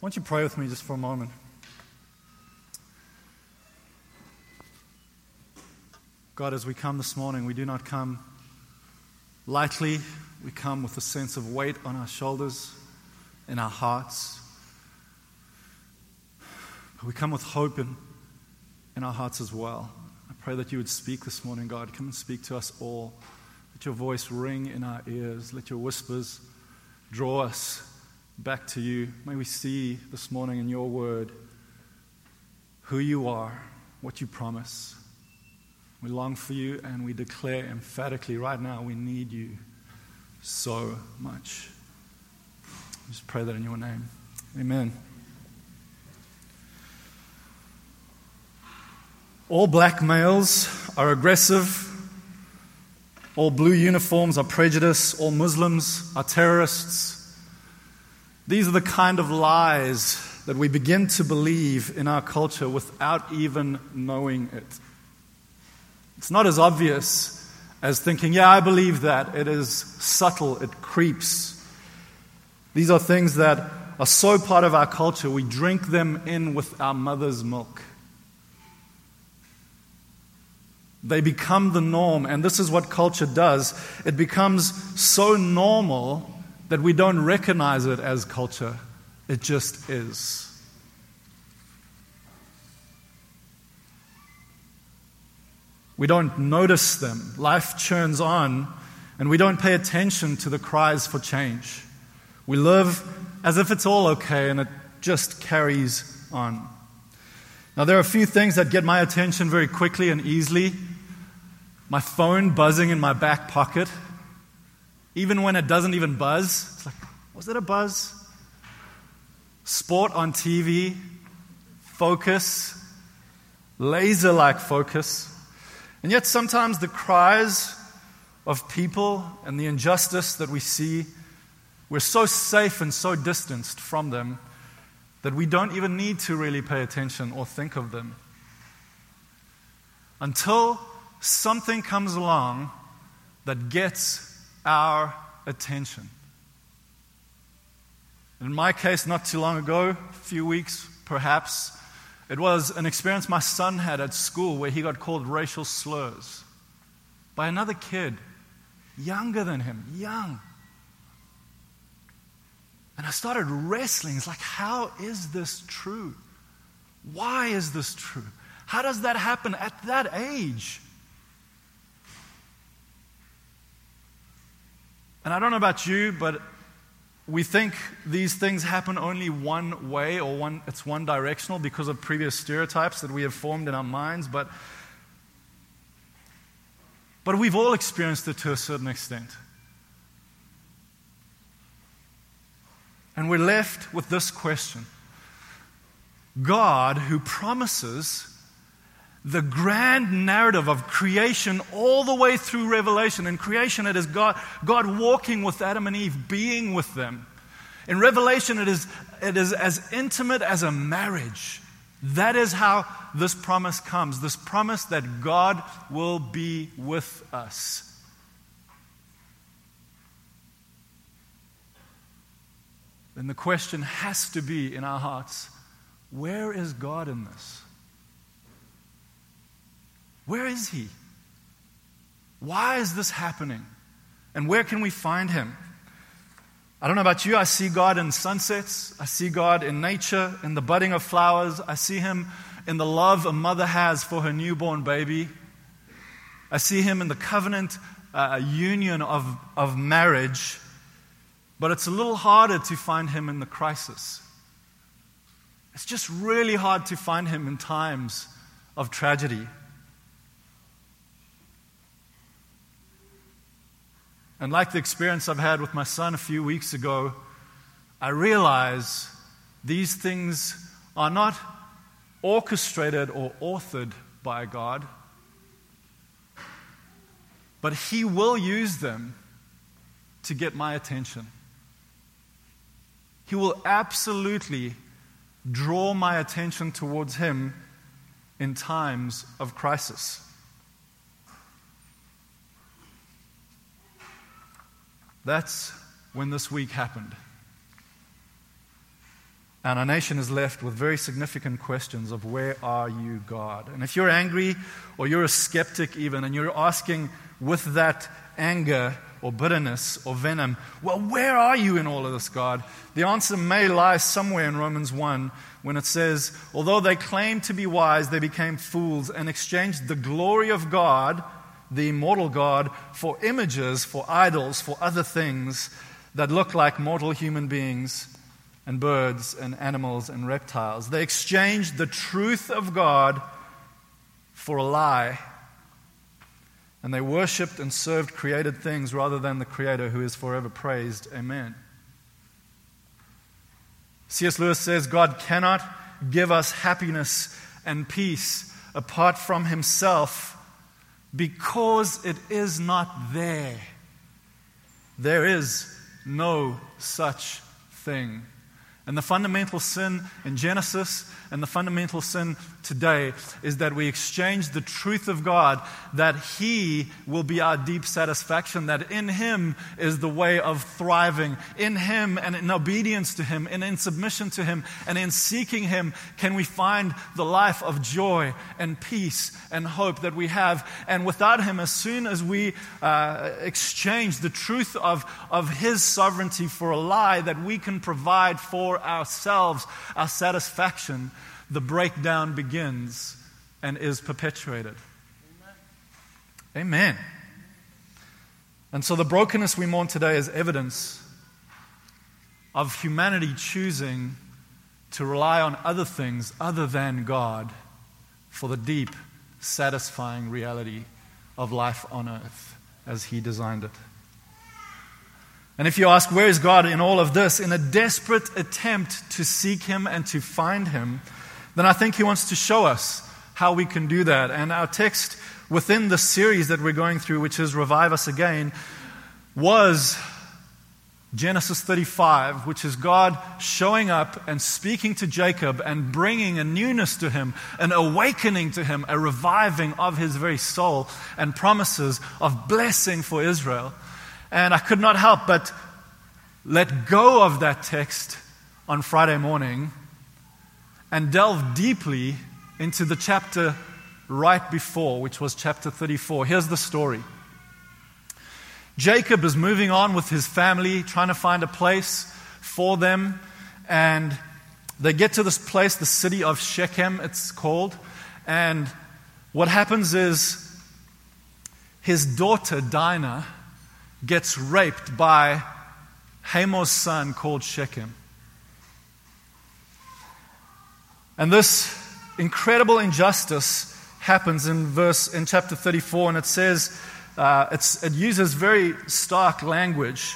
Why don't you pray with me just for a moment? God, as we come this morning, we do not come lightly. We come with a sense of weight on our shoulders, in our hearts. But we come with hope in, in our hearts as well. I pray that you would speak this morning, God. Come and speak to us all. Let your voice ring in our ears. Let your whispers draw us back to you. May we see this morning in your word who you are, what you promise. We long for you and we declare emphatically right now we need you so much. Just pray that in your name. Amen. All black males are aggressive. All blue uniforms are prejudice. All Muslims are terrorists. These are the kind of lies that we begin to believe in our culture without even knowing it. It's not as obvious as thinking, yeah, I believe that. It is subtle, it creeps. These are things that are so part of our culture, we drink them in with our mother's milk. They become the norm, and this is what culture does. It becomes so normal that we don't recognize it as culture, it just is. We don't notice them. Life churns on, and we don't pay attention to the cries for change. We live as if it's all okay, and it just carries on. Now, there are a few things that get my attention very quickly and easily. My phone buzzing in my back pocket, even when it doesn't even buzz. It's like, was it a buzz? Sport on TV, focus, laser like focus. And yet, sometimes the cries of people and the injustice that we see, we're so safe and so distanced from them that we don't even need to really pay attention or think of them. Until something comes along that gets our attention. In my case, not too long ago, a few weeks perhaps, it was an experience my son had at school where he got called racial slurs by another kid, younger than him, young. And I started wrestling. It's like, how is this true? Why is this true? How does that happen at that age? And I don't know about you, but we think these things happen only one way or one, it's one directional because of previous stereotypes that we have formed in our minds, but, but we've all experienced it to a certain extent. And we're left with this question God, who promises the grand narrative of creation all the way through Revelation. In creation, it is God, God walking with Adam and Eve, being with them. In Revelation, it is, it is as intimate as a marriage. That is how this promise comes this promise that God will be with us. Then the question has to be in our hearts where is God in this? Where is he? Why is this happening? And where can we find him? I don't know about you, I see God in sunsets. I see God in nature, in the budding of flowers. I see him in the love a mother has for her newborn baby. I see him in the covenant uh, union of, of marriage. But it's a little harder to find him in the crisis. It's just really hard to find him in times of tragedy. And like the experience I've had with my son a few weeks ago, I realize these things are not orchestrated or authored by God, but He will use them to get my attention. He will absolutely draw my attention towards Him in times of crisis. That's when this week happened. And our nation is left with very significant questions of where are you, God? And if you're angry or you're a skeptic, even, and you're asking with that anger or bitterness or venom, well, where are you in all of this, God? The answer may lie somewhere in Romans 1 when it says, Although they claimed to be wise, they became fools and exchanged the glory of God, the immortal God, for images, for idols, for other things that look like mortal human beings and birds and animals and reptiles. They exchanged the truth of God for a lie. And they worshipped and served created things rather than the Creator who is forever praised. Amen. C.S. Lewis says God cannot give us happiness and peace apart from Himself because it is not there. There is no such thing. And the fundamental sin in Genesis and the fundamental sin today is that we exchange the truth of God, that He will be our deep satisfaction, that in Him is the way of thriving. In Him and in obedience to Him and in submission to Him and in seeking Him can we find the life of joy and peace and hope that we have. And without Him, as soon as we uh, exchange the truth of, of His sovereignty for a lie that we can provide for ourselves, our satisfaction, the breakdown begins and is perpetuated. Amen. Amen. And so the brokenness we mourn today is evidence of humanity choosing to rely on other things other than God for the deep, satisfying reality of life on earth as He designed it. And if you ask, where is God in all of this? In a desperate attempt to seek Him and to find Him, then I think He wants to show us how we can do that. And our text within the series that we're going through, which is Revive Us Again, was Genesis 35, which is God showing up and speaking to Jacob and bringing a newness to him, an awakening to him, a reviving of his very soul, and promises of blessing for Israel. And I could not help but let go of that text on Friday morning and delve deeply into the chapter right before, which was chapter 34. Here's the story Jacob is moving on with his family, trying to find a place for them. And they get to this place, the city of Shechem, it's called. And what happens is his daughter, Dinah, gets raped by Hamor's son called Shechem. And this incredible injustice happens in verse in chapter 34, and it says uh, it uses very stark language.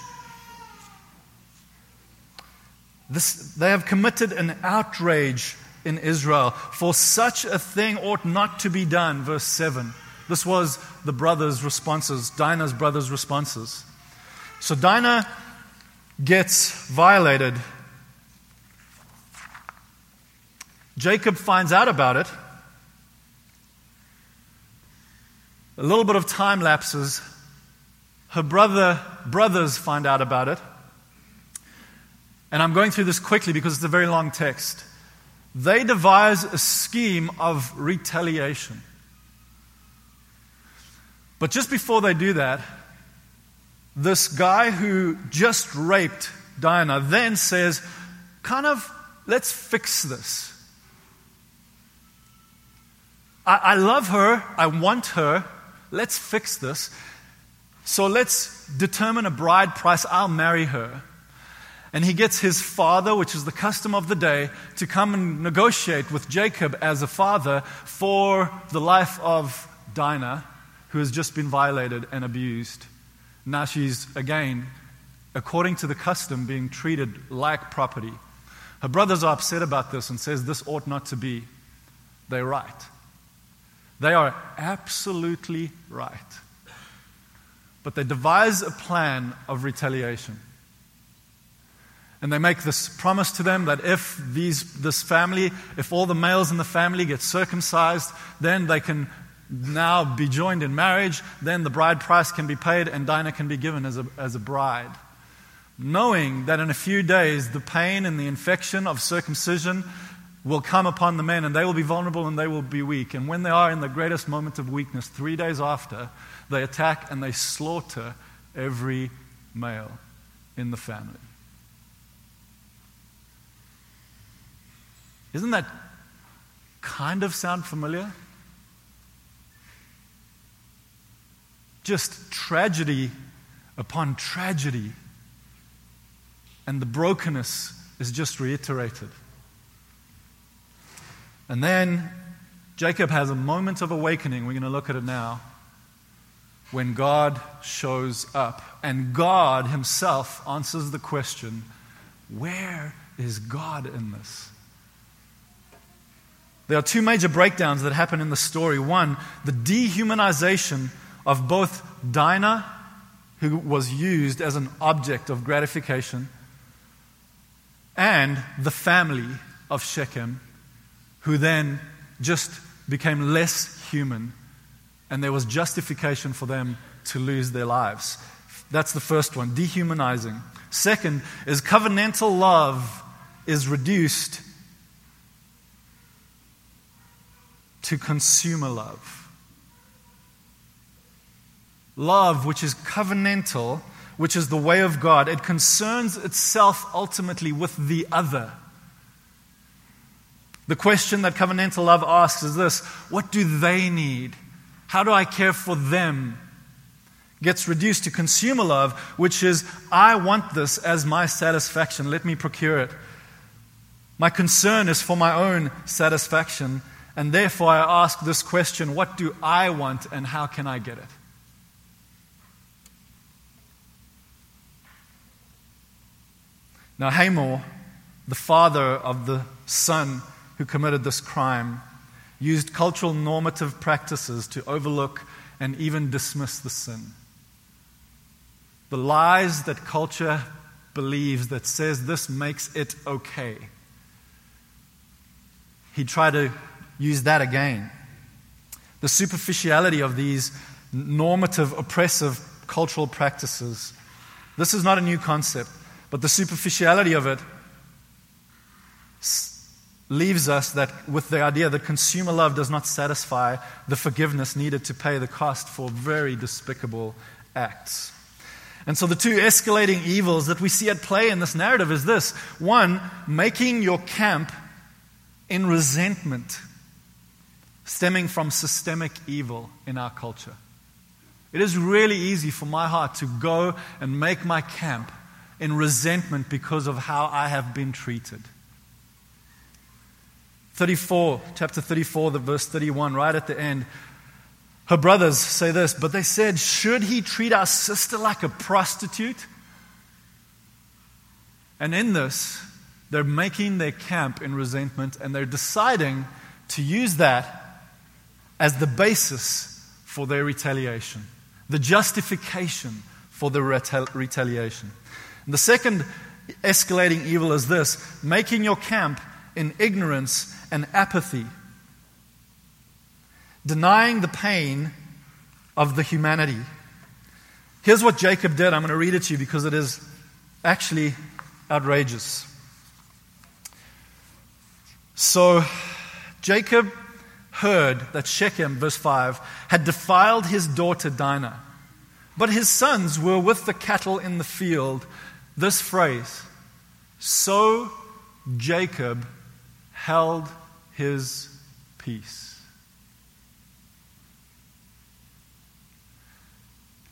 This, they have committed an outrage in Israel, for such a thing ought not to be done. Verse 7. This was the brothers' responses, Dinah's brothers' responses. So Dinah gets violated Jacob finds out about it. A little bit of time lapses. Her brother, brothers find out about it. And I'm going through this quickly because it's a very long text. They devise a scheme of retaliation. But just before they do that, this guy who just raped Dinah then says, kind of, let's fix this. I, I love her. I want her. Let's fix this. So let's determine a bride price. I'll marry her. And he gets his father, which is the custom of the day, to come and negotiate with Jacob as a father for the life of Dinah, who has just been violated and abused. Now she's, again, according to the custom, being treated like property. Her brothers are upset about this and says this ought not to be. They're right. They are absolutely right. But they devise a plan of retaliation. And they make this promise to them that if these, this family, if all the males in the family get circumcised, then they can now be joined in marriage. Then the bride price can be paid and Dinah can be given as a, as a bride. knowing that in a few days the pain and the infection of circumcision will come upon the men and they will be vulnerable and they will be weak. And when they are in the greatest moment of weakness, three days after, they attack and they slaughter every male in the family. Isn't that kind of sound familiar? Just tragedy upon tragedy. And the brokenness is just reiterated. And then Jacob has a moment of awakening. We're going to look at it now. When God shows up. And God Himself answers the question where is God in this? There are two major breakdowns that happen in the story. One, the dehumanization of both Dinah, who was used as an object of gratification, and the family of Shechem, who then just became less human, and there was justification for them to lose their lives. That's the first one, dehumanizing. Second is covenantal love is reduced to consumer love. Love, which is covenantal, which is the way of God, it concerns itself ultimately with the other. The question that covenantal love asks is this What do they need? How do I care for them? Gets reduced to consumer love, which is, I want this as my satisfaction. Let me procure it. My concern is for my own satisfaction. And therefore, I ask this question What do I want and how can I get it? Now, Hamor, the father of the son who committed this crime, used cultural normative practices to overlook and even dismiss the sin. The lies that culture believes that says this makes it okay. He tried to use that again. The superficiality of these normative, oppressive cultural practices. This is not a new concept, but the superficiality of it leaves us that with the idea that consumer love does not satisfy the forgiveness needed to pay the cost for very despicable acts. And so the two escalating evils that we see at play in this narrative is this one, making your camp in resentment stemming from systemic evil in our culture. It is really easy for my heart to go and make my camp in resentment because of how I have been treated. 34, chapter 34, the verse 31, right at the end. Her brothers say this, but they said, Should he treat our sister like a prostitute? And in this, they're making their camp in resentment and they're deciding to use that as the basis for their retaliation, the justification for the retaliation. And the second escalating evil is this making your camp in ignorance and apathy, denying the pain of the humanity. Here's what Jacob did. I'm going to read it to you because it is actually outrageous. So, Jacob heard that Shechem, verse 5, had defiled his daughter Dinah, but his sons were with the cattle in the field. This phrase, so Jacob held his peace.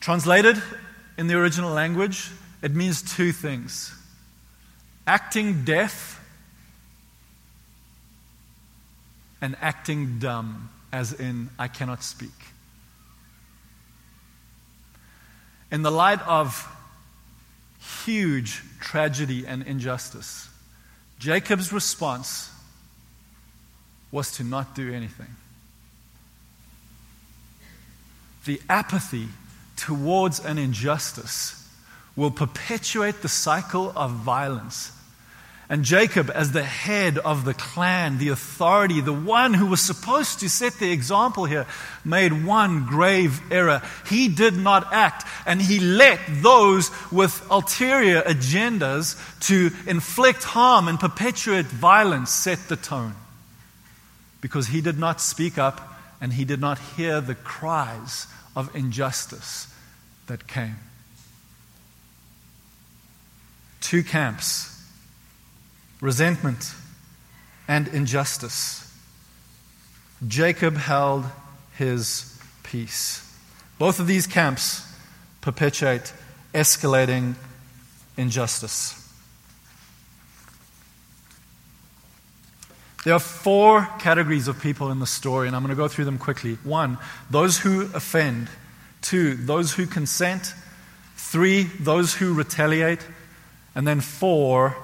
Translated in the original language, it means two things acting deaf and acting dumb, as in, I cannot speak. In the light of huge tragedy and injustice, Jacob's response was to not do anything. The apathy towards an injustice will perpetuate the cycle of violence And Jacob, as the head of the clan, the authority, the one who was supposed to set the example here, made one grave error. He did not act, and he let those with ulterior agendas to inflict harm and perpetuate violence set the tone. Because he did not speak up and he did not hear the cries of injustice that came. Two camps resentment, and injustice. Jacob held his peace. Both of these camps perpetuate escalating injustice. There are four categories of people in the story, and I'm going to go through them quickly. One, those who offend. Two, those who consent. Three, those who retaliate. And then four,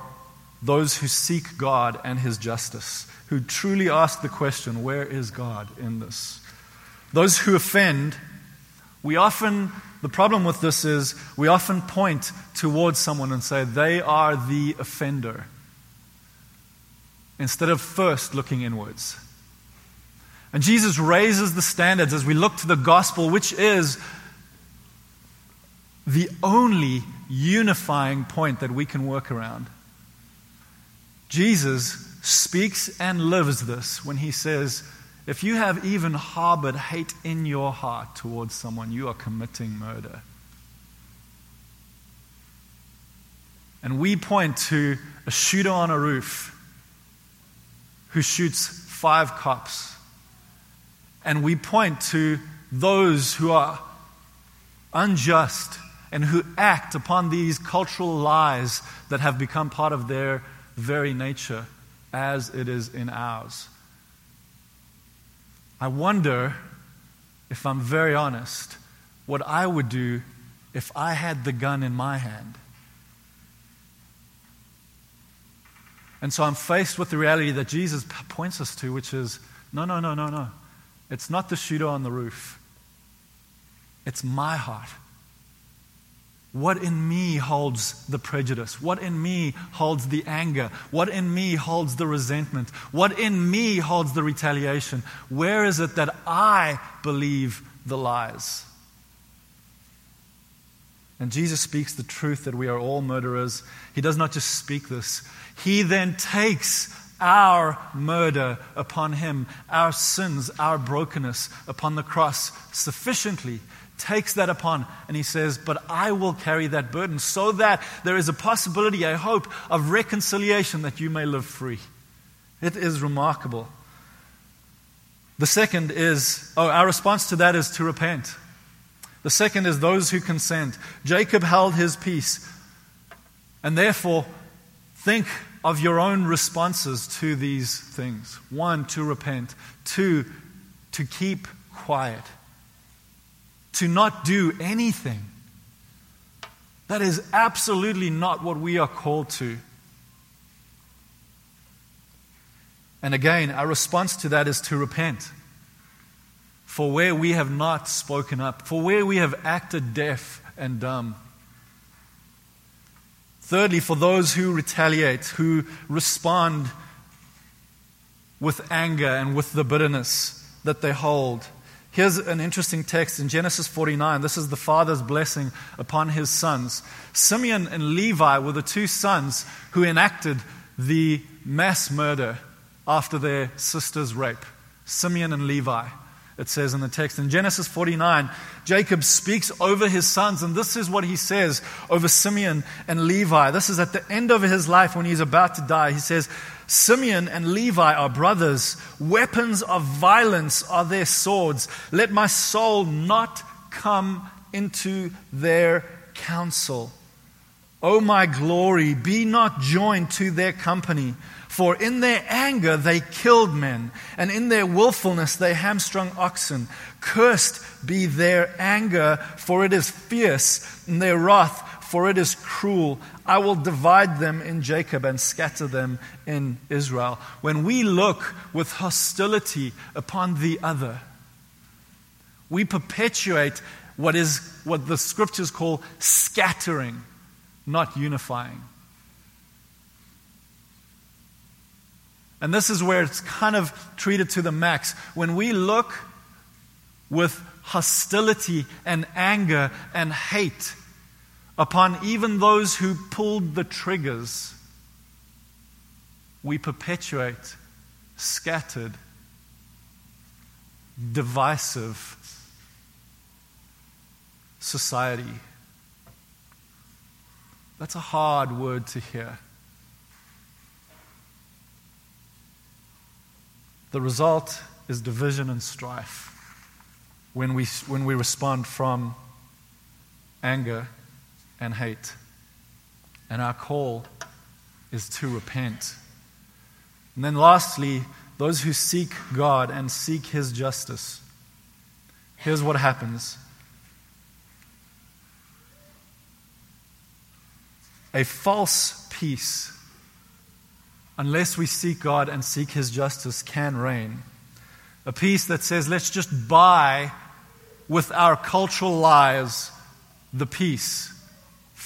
those who seek God and His justice, who truly ask the question, where is God in this? Those who offend, we often, the problem with this is we often point towards someone and say, they are the offender, instead of first looking inwards. And Jesus raises the standards as we look to the gospel, which is the only unifying point that we can work around. Jesus speaks and lives this when he says, If you have even harbored hate in your heart towards someone, you are committing murder. And we point to a shooter on a roof who shoots five cops. And we point to those who are unjust and who act upon these cultural lies that have become part of their very nature as it is in ours. I wonder, if I'm very honest, what I would do if I had the gun in my hand. And so I'm faced with the reality that Jesus points us to, which is no, no, no, no, no. It's not the shooter on the roof, it's my heart. What in me holds the prejudice? What in me holds the anger? What in me holds the resentment? What in me holds the retaliation? Where is it that I believe the lies? And Jesus speaks the truth that we are all murderers. He does not just speak this, He then takes our murder upon Him, our sins, our brokenness upon the cross sufficiently takes that upon and he says, But I will carry that burden so that there is a possibility, a hope of reconciliation that you may live free. It is remarkable. The second is, oh, our response to that is to repent. The second is those who consent. Jacob held his peace. And therefore, think of your own responses to these things. One, to repent. Two, to keep quiet to not do anything. That is absolutely not what we are called to. And again, our response to that is to repent. For where we have not spoken up, for where we have acted deaf and dumb. Thirdly, for those who retaliate, who respond with anger and with the bitterness that they hold. Here's an interesting text in Genesis 49. This is the father's blessing upon his sons. Simeon and Levi were the two sons who enacted the mass murder after their sister's rape. Simeon and Levi, it says in the text. In Genesis 49, Jacob speaks over his sons, and this is what he says over Simeon and Levi. This is at the end of his life when he's about to die. He says, Simeon and Levi are brothers. Weapons of violence are their swords. Let my soul not come into their counsel. O my glory, be not joined to their company. For in their anger they killed men, and in their willfulness they hamstrung oxen. Cursed be their anger, for it is fierce, and their wrath, for it is cruel. I will divide them in Jacob and scatter them in Israel. When we look with hostility upon the other, we perpetuate what is what the scriptures call scattering, not unifying. And this is where it's kind of treated to the max. When we look with hostility and anger and hate upon even those who pulled the triggers, we perpetuate scattered, divisive society. That's a hard word to hear. The result is division and strife when we, when we respond from anger and hate. And our call is to repent. And then, lastly, those who seek God and seek His justice. Here's what happens a false peace, unless we seek God and seek His justice, can reign. A peace that says, let's just buy with our cultural lies the peace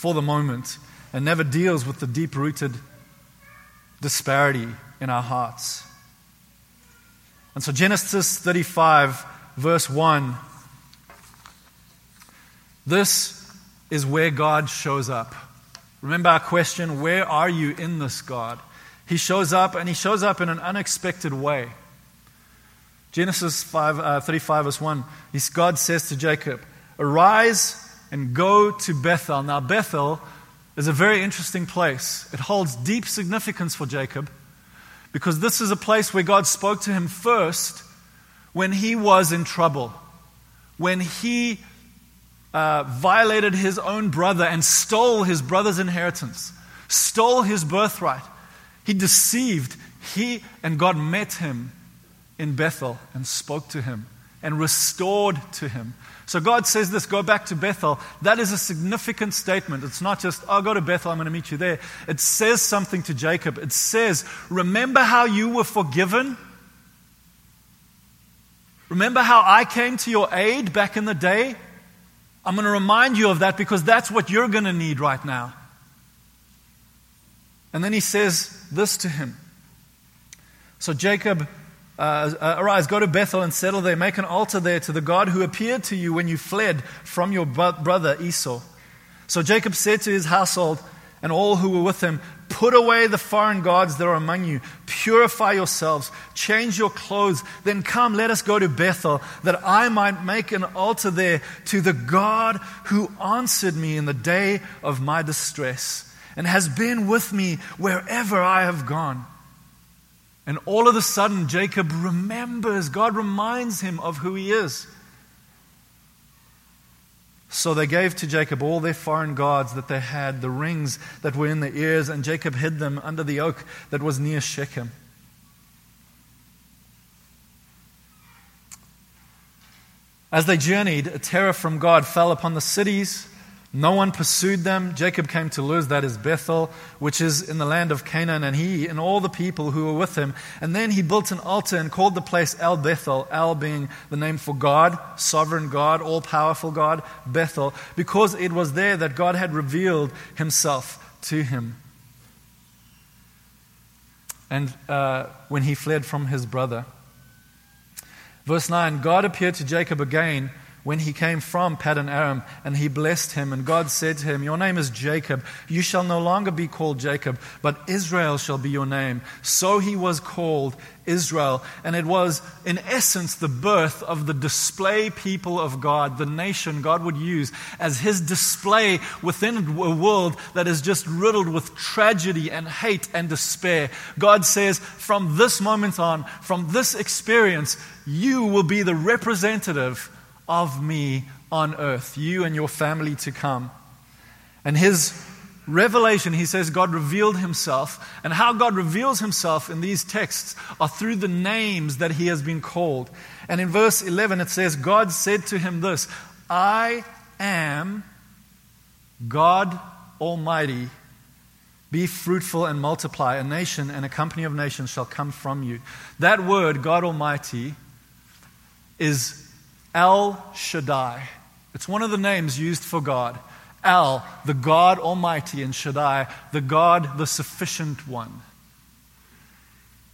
for the moment and never deals with the deep rooted disparity in our hearts. And so, Genesis 35, verse 1, this is where God shows up. Remember our question where are you in this, God? He shows up, and he shows up in an unexpected way. Genesis 5, uh, 35, verse 1, God says to Jacob, Arise and go to Bethel. Now, Bethel is a very interesting place. It holds deep significance for Jacob because this is a place where God spoke to him first when he was in trouble, when he uh, violated his own brother and stole his brother's inheritance, stole his birthright. He deceived. He and God met him in Bethel and spoke to him and restored to him. So God says this go back to Bethel. That is a significant statement. It's not just, oh, go to Bethel, I'm going to meet you there. It says something to Jacob. It says, remember how you were forgiven? Remember how I came to your aid back in the day? I'm going to remind you of that because that's what you're going to need right now. And then he says this to him. So Jacob uh, uh, arise, go to Bethel and settle there. Make an altar there to the God who appeared to you when you fled from your brother Esau. So Jacob said to his household and all who were with him, Put away the foreign gods that are among you. Purify yourselves. Change your clothes. Then come, let us go to Bethel, that I might make an altar there to the God who answered me in the day of my distress and has been with me wherever I have gone. And all of a sudden, Jacob remembers, God reminds him of who he is. So they gave to Jacob all their foreign gods that they had, the rings that were in their ears, and Jacob hid them under the oak that was near Shechem. As they journeyed, a terror from God fell upon the cities no one pursued them. Jacob came to Luz, that is Bethel, which is in the land of Canaan, and he and all the people who were with him. And then he built an altar and called the place El Bethel, El being the name for God, sovereign God, all powerful God, Bethel, because it was there that God had revealed himself to him. And uh, when he fled from his brother. Verse 9 God appeared to Jacob again when he came from Paddan Aram, and he blessed him. And God said to him, Your name is Jacob. You shall no longer be called Jacob, but Israel shall be your name. So he was called Israel. And it was, in essence, the birth of the display people of God, the nation God would use as his display within a world that is just riddled with tragedy and hate and despair. God says, From this moment on, from this experience, you will be the representative of me on earth, you and your family to come. And his revelation, he says, God revealed himself. And how God reveals himself in these texts are through the names that he has been called. And in verse 11, it says, God said to him this I am God Almighty. Be fruitful and multiply. A nation and a company of nations shall come from you. That word, God Almighty, is El Shaddai. It's one of the names used for God. El, the God Almighty, and Shaddai, the God, the sufficient one.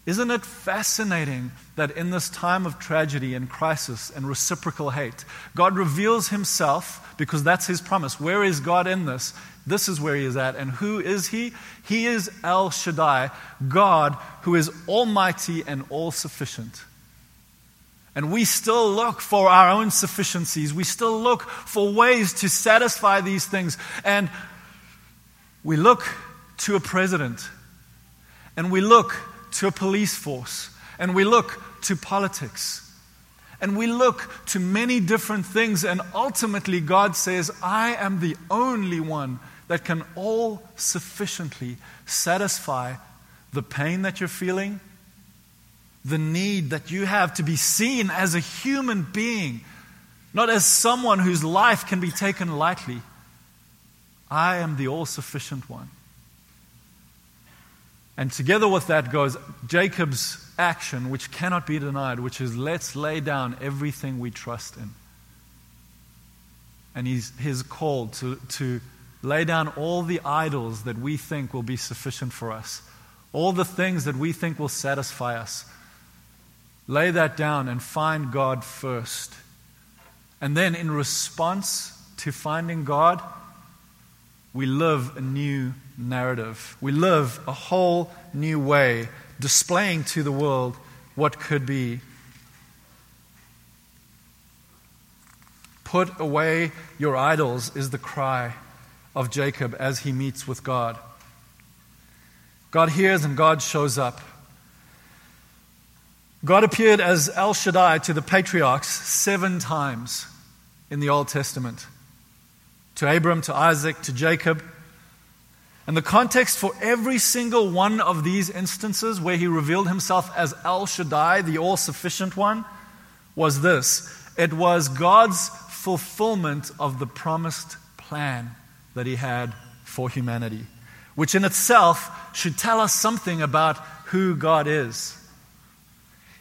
Isn't it fascinating that in this time of tragedy and crisis and reciprocal hate, God reveals himself because that's his promise. Where is God in this? This is where he is at. And who is he? He is El Shaddai, God who is almighty and all sufficient. And we still look for our own sufficiencies. We still look for ways to satisfy these things. And we look to a president. And we look to a police force, and we look to politics. And we look to many different things, and ultimately, God says, I am the only one that can all sufficiently satisfy the pain that you're feeling, the need that you have to be seen as a human being, not as someone whose life can be taken lightly. I am the all sufficient one. And together with that goes Jacob's action, which cannot be denied, which is let's lay down everything we trust in. And he's, he's called to, to lay down all the idols that we think will be sufficient for us, all the things that we think will satisfy us. Lay that down and find God first. And then, in response to finding God, we live a new narrative. We live a whole new way, displaying to the world what could be. Put away your idols is the cry of Jacob as he meets with God. God hears and God shows up. God appeared as El Shaddai to the patriarchs seven times in the Old Testament to Abram, to Isaac, to Jacob. And the context for every single one of these instances where he revealed himself as El Shaddai, the all sufficient one, was this it was God's fulfillment of the promised plan that he had for humanity, which in itself should tell us something about who God is.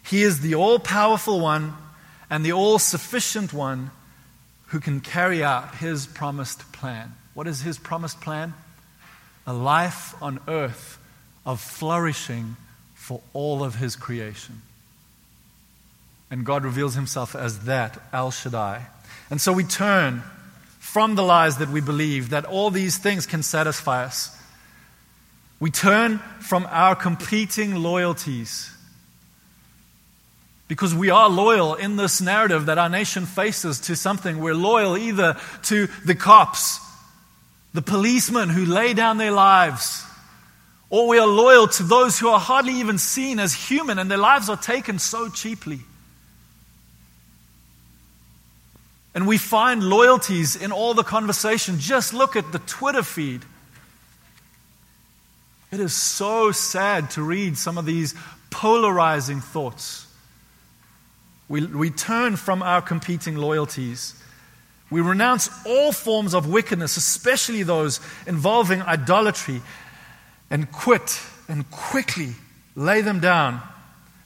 He is the all powerful one and the all sufficient one who can carry out his promised plan. What is his promised plan? a life on earth of flourishing for all of his creation. And God reveals himself as that, Al Shaddai. And so we turn from the lies that we believe that all these things can satisfy us. We turn from our competing loyalties. Because we are loyal in this narrative that our nation faces to something. We're loyal either to the cops the policemen who lay down their lives, or we are loyal to those who are hardly even seen as human and their lives are taken so cheaply. And we find loyalties in all the conversation. Just look at the Twitter feed. It is so sad to read some of these polarizing thoughts. We, we turn from our competing loyalties we renounce all forms of wickedness, especially those involving idolatry, and quit and quickly lay them down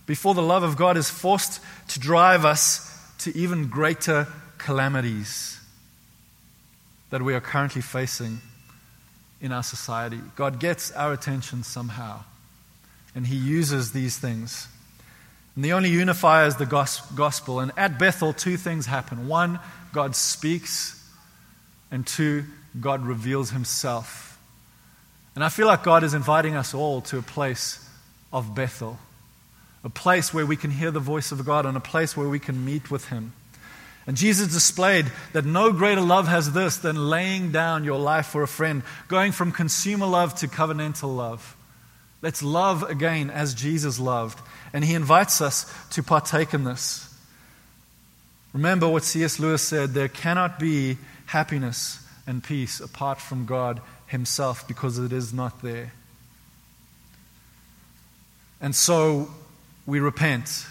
before the love of God is forced to drive us to even greater calamities that we are currently facing in our society. God gets our attention somehow, and He uses these things. And the only unifier is the gospel. And at Bethel, two things happen. One, God speaks, and two, God reveals himself. And I feel like God is inviting us all to a place of Bethel, a place where we can hear the voice of God and a place where we can meet with him. And Jesus displayed that no greater love has this than laying down your life for a friend, going from consumer love to covenantal love. Let's love again as Jesus loved. And he invites us to partake in this. Remember what C.S. Lewis said there cannot be happiness and peace apart from God Himself because it is not there. And so we repent.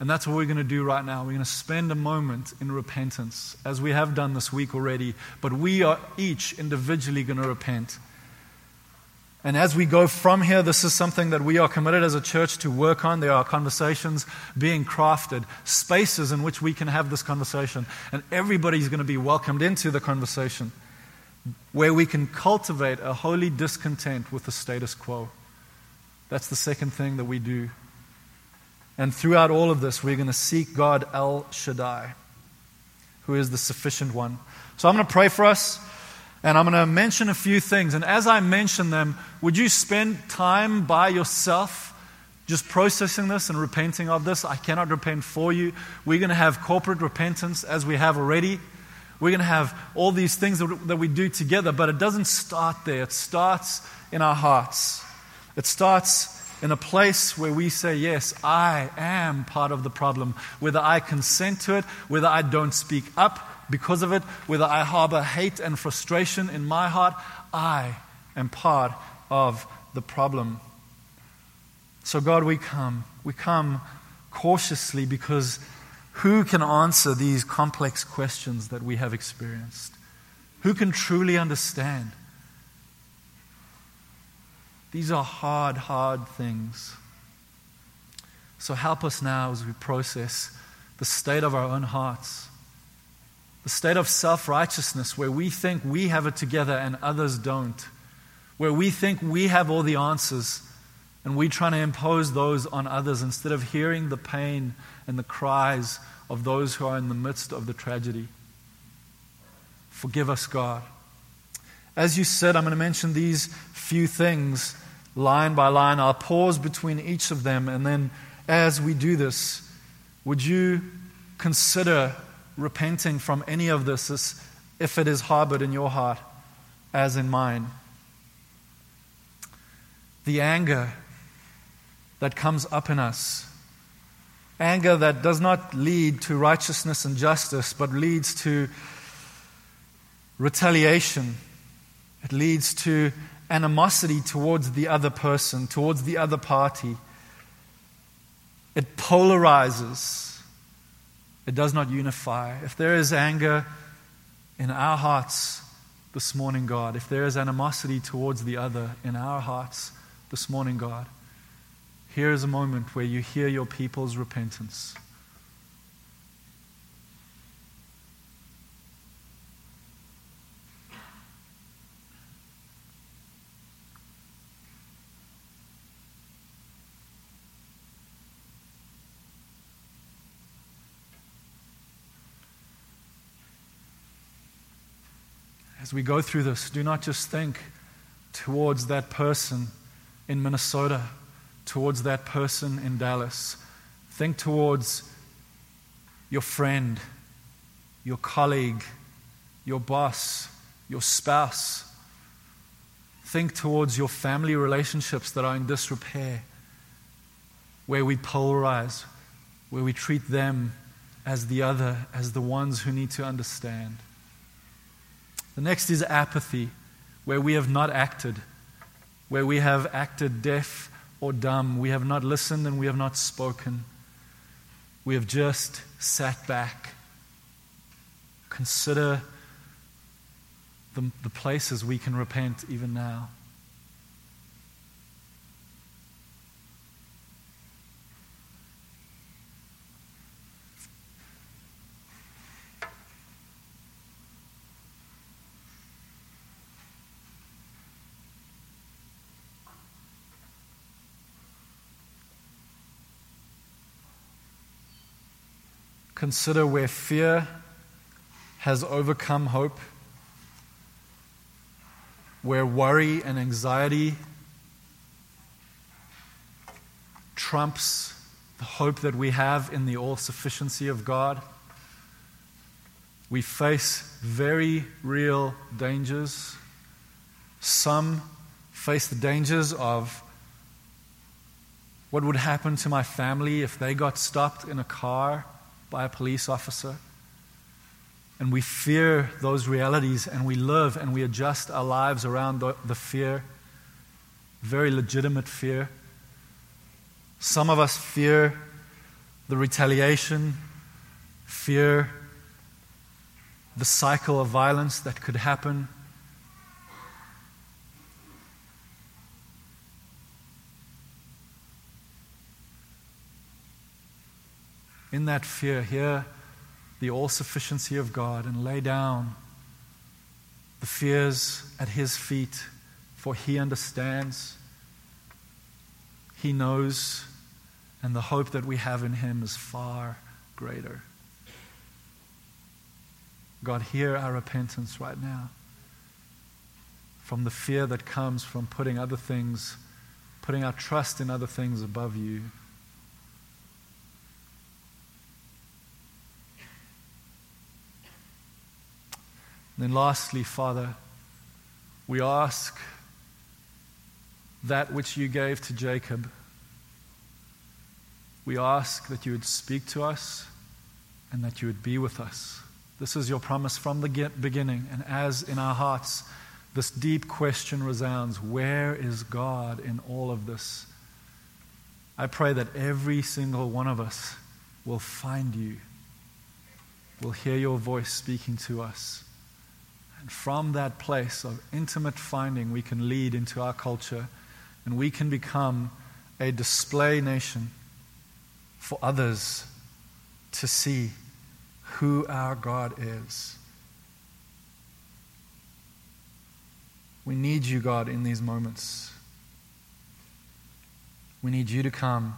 And that's what we're going to do right now. We're going to spend a moment in repentance, as we have done this week already. But we are each individually going to repent. And as we go from here, this is something that we are committed as a church to work on. There are conversations being crafted, spaces in which we can have this conversation. And everybody's going to be welcomed into the conversation where we can cultivate a holy discontent with the status quo. That's the second thing that we do. And throughout all of this, we're going to seek God El Shaddai, who is the sufficient one. So I'm going to pray for us, and I'm going to mention a few things. And as I mention them, would you spend time by yourself? just processing this and repenting of this. I cannot repent for you. We're going to have corporate repentance as we have already. We're going to have all these things that we do together, but it doesn't start there. It starts in our hearts. It starts in a place where we say, Yes, I am part of the problem. Whether I consent to it, whether I don't speak up because of it, whether I harbor hate and frustration in my heart, I am part of the problem. So, God, we come. We come cautiously because who can answer these complex questions that we have experienced? Who can truly understand? These are hard, hard things. So help us now as we process the state of our own hearts, the state of self righteousness where we think we have it together and others don't, where we think we have all the answers and we try to impose those on others instead of hearing the pain and the cries of those who are in the midst of the tragedy. Forgive us, God. As you said, I'm going to mention these few things line by line. I'll pause between each of them, and then as we do this, would you consider repenting from any of this if it is harbored in your heart as in mine? The anger that comes up in us. Anger that does not lead to righteousness and justice, but leads to retaliation. It leads to animosity towards the other person, towards the other party. It polarizes. It does not unify. If there is anger in our hearts this morning, God, if there is animosity towards the other in our hearts this morning, God, here is a moment where you hear your people's repentance. As we go through this, do not just think towards that person in Minnesota towards that person in Dallas. Think towards your friend, your colleague, your boss, your spouse. Think towards your family relationships that are in disrepair, where we polarize, where we treat them as the other, as the ones who need to understand. The next is apathy, where we have not acted, where we have acted deaf or dumb. We have not listened and we have not spoken. We have just sat back. Consider the, the places we can repent even now. Consider where fear has overcome hope, where worry and anxiety trumps the hope that we have in the all sufficiency of God. We face very real dangers. Some face the dangers of what would happen to my family if they got stopped in a car by a police officer. And we fear those realities and we live and we adjust our lives around the, the fear. Very legitimate fear. Some of us fear the retaliation, fear the cycle of violence that could happen. In that fear, hear the all sufficiency of God and lay down the fears at His feet, for He understands. He knows, and the hope that we have in Him is far greater. God, hear our repentance right now from the fear that comes from putting other things, putting our trust in other things above you. Then, lastly, Father, we ask that which you gave to Jacob. We ask that you would speak to us and that you would be with us. This is your promise from the beginning. And as in our hearts, this deep question resounds where is God in all of this? I pray that every single one of us will find you, will hear your voice speaking to us. And from that place of intimate finding, we can lead into our culture and we can become a display nation for others to see who our God is. We need you, God, in these moments. We need you to come.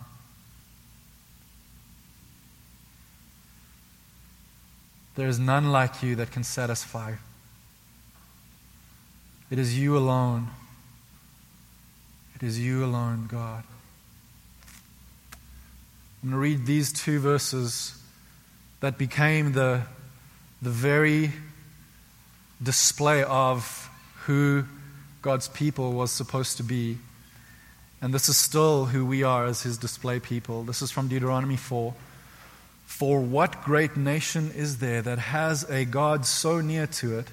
There is none like you that can satisfy. It is you alone. It is you alone, God. I'm going to read these two verses that became the, the very display of who God's people was supposed to be. And this is still who we are as his display people. This is from Deuteronomy 4. For what great nation is there that has a God so near to it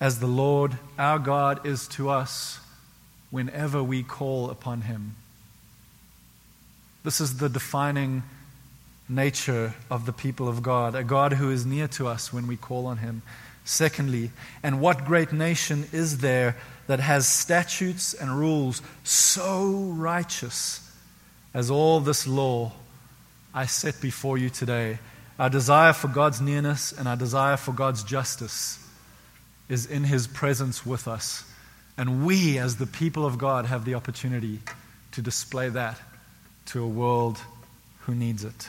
as the Lord our God is to us whenever we call upon him? This is the defining nature of the people of God, a God who is near to us when we call on him. Secondly, and what great nation is there that has statutes and rules so righteous as all this law I set before you today? Our desire for God's nearness and our desire for God's justice is in His presence with us. And we, as the people of God, have the opportunity to display that to a world who needs it.